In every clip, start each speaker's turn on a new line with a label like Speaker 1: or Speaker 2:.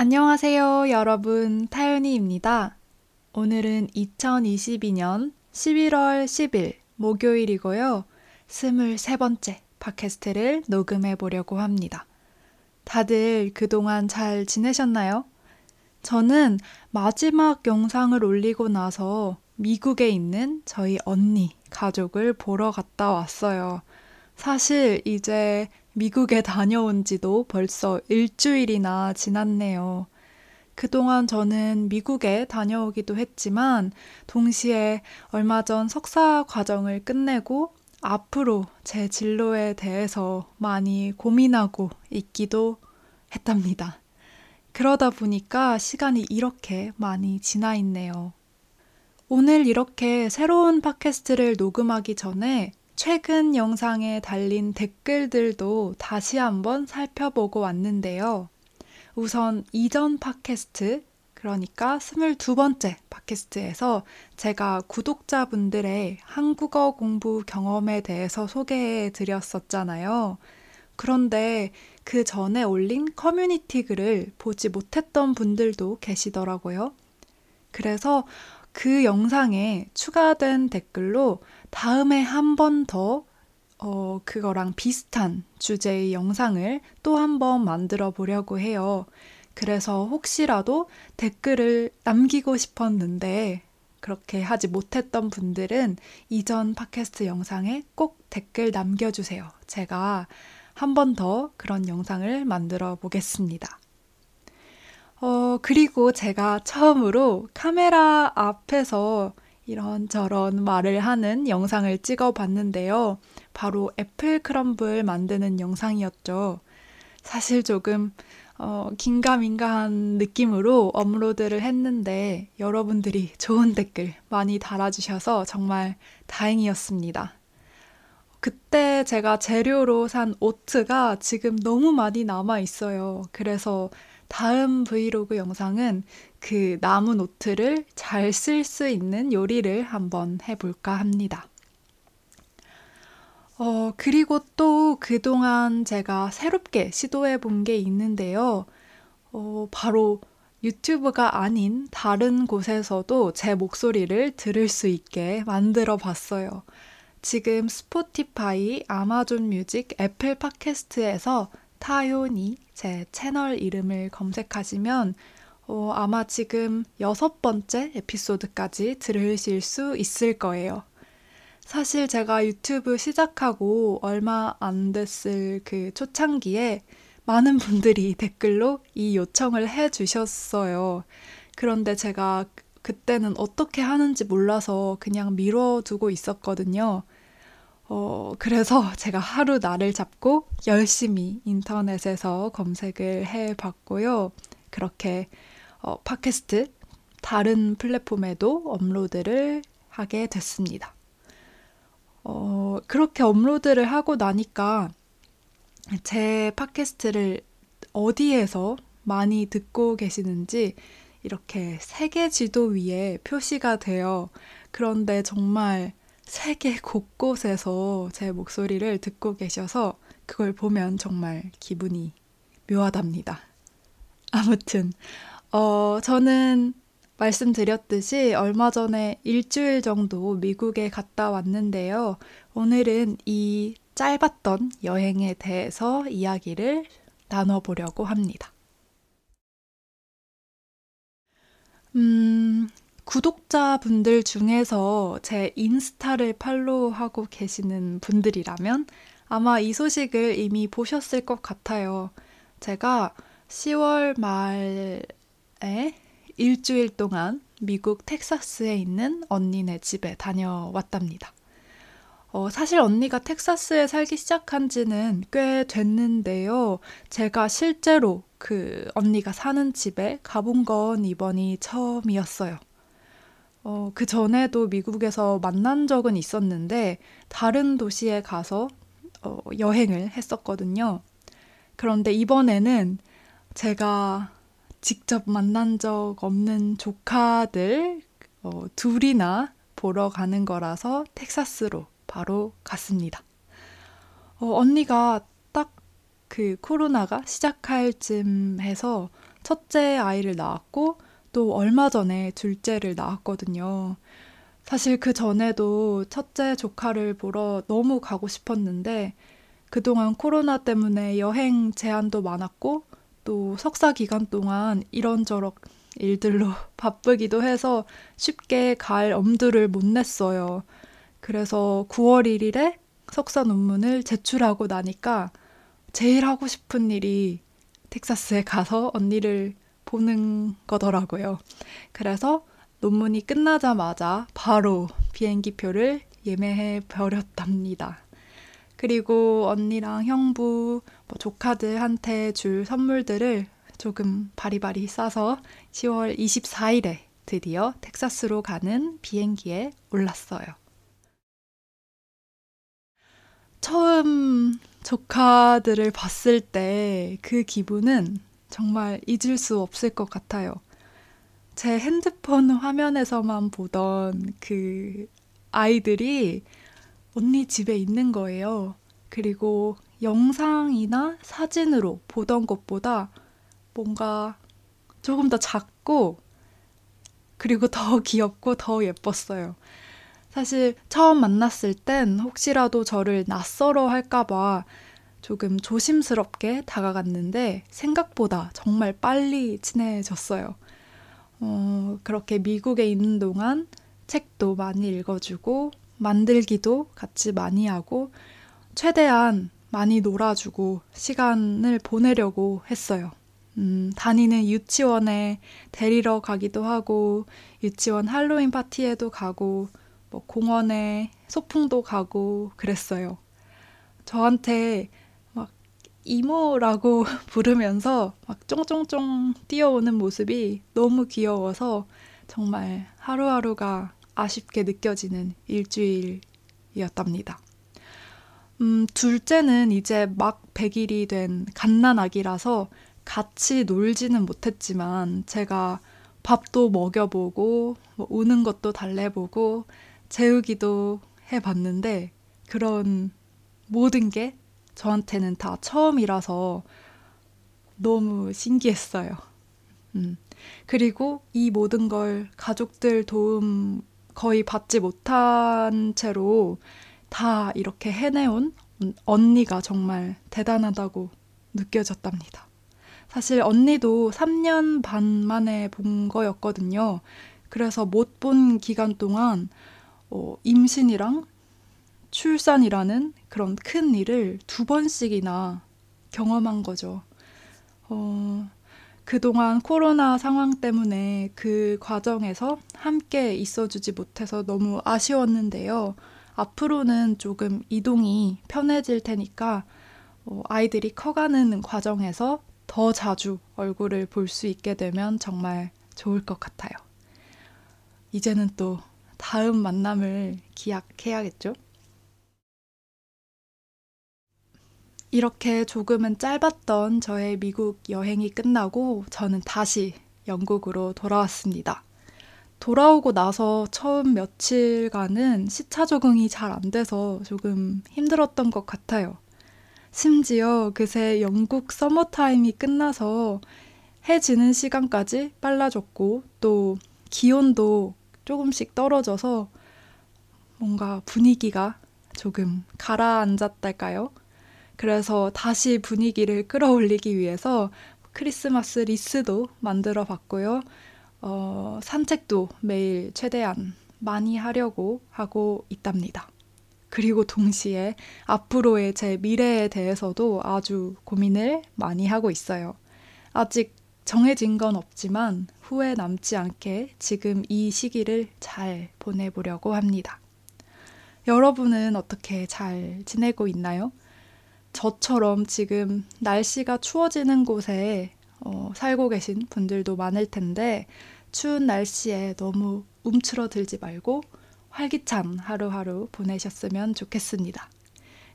Speaker 1: 안녕하세요, 여러분. 타윤이입니다. 오늘은 2022년 11월 10일 목요일이고요. 23번째 팟캐스트를 녹음해 보려고 합니다. 다들 그동안 잘 지내셨나요? 저는 마지막 영상을 올리고 나서 미국에 있는 저희 언니 가족을 보러 갔다 왔어요. 사실 이제 미국에 다녀온 지도 벌써 일주일이나 지났네요. 그동안 저는 미국에 다녀오기도 했지만 동시에 얼마 전 석사 과정을 끝내고 앞으로 제 진로에 대해서 많이 고민하고 있기도 했답니다. 그러다 보니까 시간이 이렇게 많이 지나 있네요. 오늘 이렇게 새로운 팟캐스트를 녹음하기 전에 최근 영상에 달린 댓글들도 다시 한번 살펴보고 왔는데요. 우선 이전 팟캐스트, 그러니까 22번째 팟캐스트에서 제가 구독자분들의 한국어 공부 경험에 대해서 소개해 드렸었잖아요. 그런데 그 전에 올린 커뮤니티 글을 보지 못했던 분들도 계시더라고요. 그래서 그 영상에 추가된 댓글로 다음에 한 번 더 어, 그거랑 비슷한 주제의 영상을 또 한 번 만들어 보려고 해요. 그래서 혹시라도 댓글을 남기고 싶었는데 그렇게 하지 못했던 분들은 이전 팟캐스트 영상에 꼭 댓글 남겨주세요. 제가 한 번 더 그런 영상을 만들어 보겠습니다. 어, 그리고 제가 처음으로 카메라 앞에서 이런저런 말을 하는 영상을 찍어 봤는데요. 바로 애플 크럼블 만드는 영상이었죠. 사실 조금 어, 긴가민가한 느낌으로 업로드를 했는데 여러분들이 좋은 댓글 많이 달아주셔서 정말 다행이었습니다. 그때 제가 재료로 산 오트가 지금 너무 많이 남아 있어요. 그래서 다음 브이로그 영상은 그 나무 노트를 잘 쓸 수 있는 요리를 한번 해볼까 합니다. 어, 그리고 또 그동안 제가 새롭게 시도해 본 게 있는데요. 어, 바로 유튜브가 아닌 다른 곳에서도 제 목소리를 들을 수 있게 만들어 봤어요. 지금 스포티파이, 아마존 뮤직, 애플 팟캐스트에서 타요니 제 채널 이름을 검색하시면 어, 아마 지금 여섯 번째 에피소드까지 들으실 수 있을 거예요. 사실 제가 유튜브 시작하고 얼마 안 됐을 그 초창기에 많은 분들이 댓글로 이 요청을 해 주셨어요. 그런데 제가 그때는 어떻게 하는지 몰라서 그냥 미뤄두고 있었거든요. 어, 그래서 제가 하루 날을 잡고 열심히 인터넷에서 검색을 해 봤고요. 그렇게 어, 팟캐스트 다른 플랫폼에도 업로드를 하게 됐습니다. 어, 그렇게 업로드를 하고 나니까 제 팟캐스트를 어디에서 많이 듣고 계시는지 이렇게 세계 지도 위에 표시가 돼요. 그런데 정말 세계 곳곳에서 제 목소리를 듣고 계셔서 그걸 보면 정말 기분이 묘하답니다. 아무튼, 어, 저는 말씀드렸듯이 얼마 전에 일주일 정도 미국에 갔다 왔는데요. 오늘은 이 짧았던 여행에 대해서 이야기를 나눠보려고 합니다. 음, 구독자분들 중에서 제 인스타를 팔로우하고 계시는 분들이라면 아마 이 소식을 이미 보셨을 것 같아요. 제가 10월 말에 일주일 동안 미국 텍사스에 있는 언니네 집에 다녀왔답니다. 어, 사실 언니가 텍사스에 살기 시작한 지는 꽤 됐는데요. 제가 실제로 그 언니가 사는 집에 가본 건 이번이 처음이었어요. 어, 그 전에도 미국에서 만난 적은 있었는데 다른 도시에 가서 어, 여행을 했었거든요. 그런데 이번에는 제가 직접 만난 적 없는 조카들 어, 둘이나 보러 가는 거라서 텍사스로 바로 갔습니다. 어, 언니가 딱 그 코로나가 시작할 쯤 해서 첫째 아이를 낳았고 또 얼마 전에 둘째를 낳았거든요. 사실 그 전에도 첫째 조카를 보러 너무 가고 싶었는데 그동안 코로나 때문에 여행 제한도 많았고 또 석사 기간 동안 이런저런 일들로 바쁘기도 해서 쉽게 갈 엄두를 못 냈어요. 그래서 9월 1일에 석사 논문을 제출하고 나니까 제일 하고 싶은 일이 텍사스에 가서 언니를 보는 거더라고요. 그래서 논문이 끝나자마자 바로 비행기표를 예매해 버렸답니다. 그리고 언니랑 형부, 뭐 조카들한테 줄 선물들을 조금 바리바리 싸서 10월 24일에 드디어 텍사스로 가는 비행기에 올랐어요. 처음 조카들을 봤을 때 그 기분은 정말 잊을 수 없을 것 같아요. 제 핸드폰 화면에서만 보던 그 아이들이 언니 집에 있는 거예요. 그리고 영상이나 사진으로 보던 것보다 뭔가 조금 더 작고 그리고 더 귀엽고 더 예뻤어요. 사실 처음 만났을 땐 혹시라도 저를 낯설어 할까봐 조금 조심스럽게 다가갔는데 생각보다 정말 빨리 친해졌어요. 어, 그렇게 미국에 있는 동안 책도 많이 읽어주고 만들기도 같이 많이 하고 최대한 많이 놀아주고 시간을 보내려고 했어요. 음, 다니는 유치원에 데리러 가기도 하고 유치원 할로윈 파티에도 가고 뭐 공원에 소풍도 가고 그랬어요. 저한테 막 이모라고 부르면서 막 쫑쫑쫑 뛰어오는 모습이 너무 귀여워서 정말 하루하루가 아쉽게 느껴지는 일주일이었답니다. 음, 둘째는 이제 막 100일이 된 갓난아기라서 같이 놀지는 못했지만 제가 밥도 먹여보고 뭐 우는 것도 달래보고 재우기도 해봤는데 그런 모든 게 저한테는 다 처음이라서 너무 신기했어요. 음. 그리고 이 모든 걸 가족들 도움 거의 받지 못한 채로 다 이렇게 해내온 언니가 정말 대단하다고 느껴졌답니다. 사실 언니도 3년 반 만에 본 거였거든요. 그래서 못 본 기간 동안 어, 임신이랑 출산이라는 그런 큰 일을 두 번씩이나 경험한 거죠. 어, 그동안 코로나 상황 때문에 그 과정에서 함께 있어주지 못해서 너무 아쉬웠는데요. 앞으로는 조금 이동이 편해질 테니까 어, 아이들이 커가는 과정에서 더 자주 얼굴을 볼 수 있게 되면 정말 좋을 것 같아요. 이제는 또 다음 만남을 기약해야겠죠? 이렇게 조금은 짧았던 저의 미국 여행이 끝나고 저는 다시 영국으로 돌아왔습니다. 돌아오고 나서 처음 며칠간은 시차 적응이 잘 안 돼서 조금 힘들었던 것 같아요. 심지어 그새 영국 서머타임이 끝나서 해 지는 시간까지 빨라졌고 또 기온도 조금씩 떨어져서 뭔가 분위기가 조금 가라앉았달까요? 그래서 다시 분위기를 끌어올리기 위해서 크리스마스 리스도 만들어 봤고요. 어, 산책도 매일 최대한 많이 하려고 하고 있답니다. 그리고 동시에 앞으로의 제 미래에 대해서도 아주 고민을 많이 하고 있어요. 아직 정해진 건 없지만 후회 남지 않게 지금 이 시기를 잘 보내보려고 합니다. 여러분은 어떻게 잘 지내고 있나요? 저처럼 지금 날씨가 추워지는 곳에 어, 살고 계신 분들도 많을 텐데 추운 날씨에 너무 움츠러들지 말고 활기찬 하루하루 보내셨으면 좋겠습니다.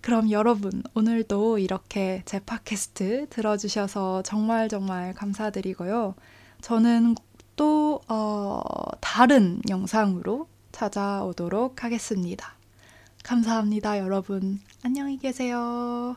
Speaker 1: 그럼 여러분, 오늘도 이렇게 제 팟캐스트 들어주셔서 정말 정말 감사드리고요. 저는 또, 어, 다른 영상으로 찾아오도록 하겠습니다. 감사합니다, 여러분. 안녕히 계세요.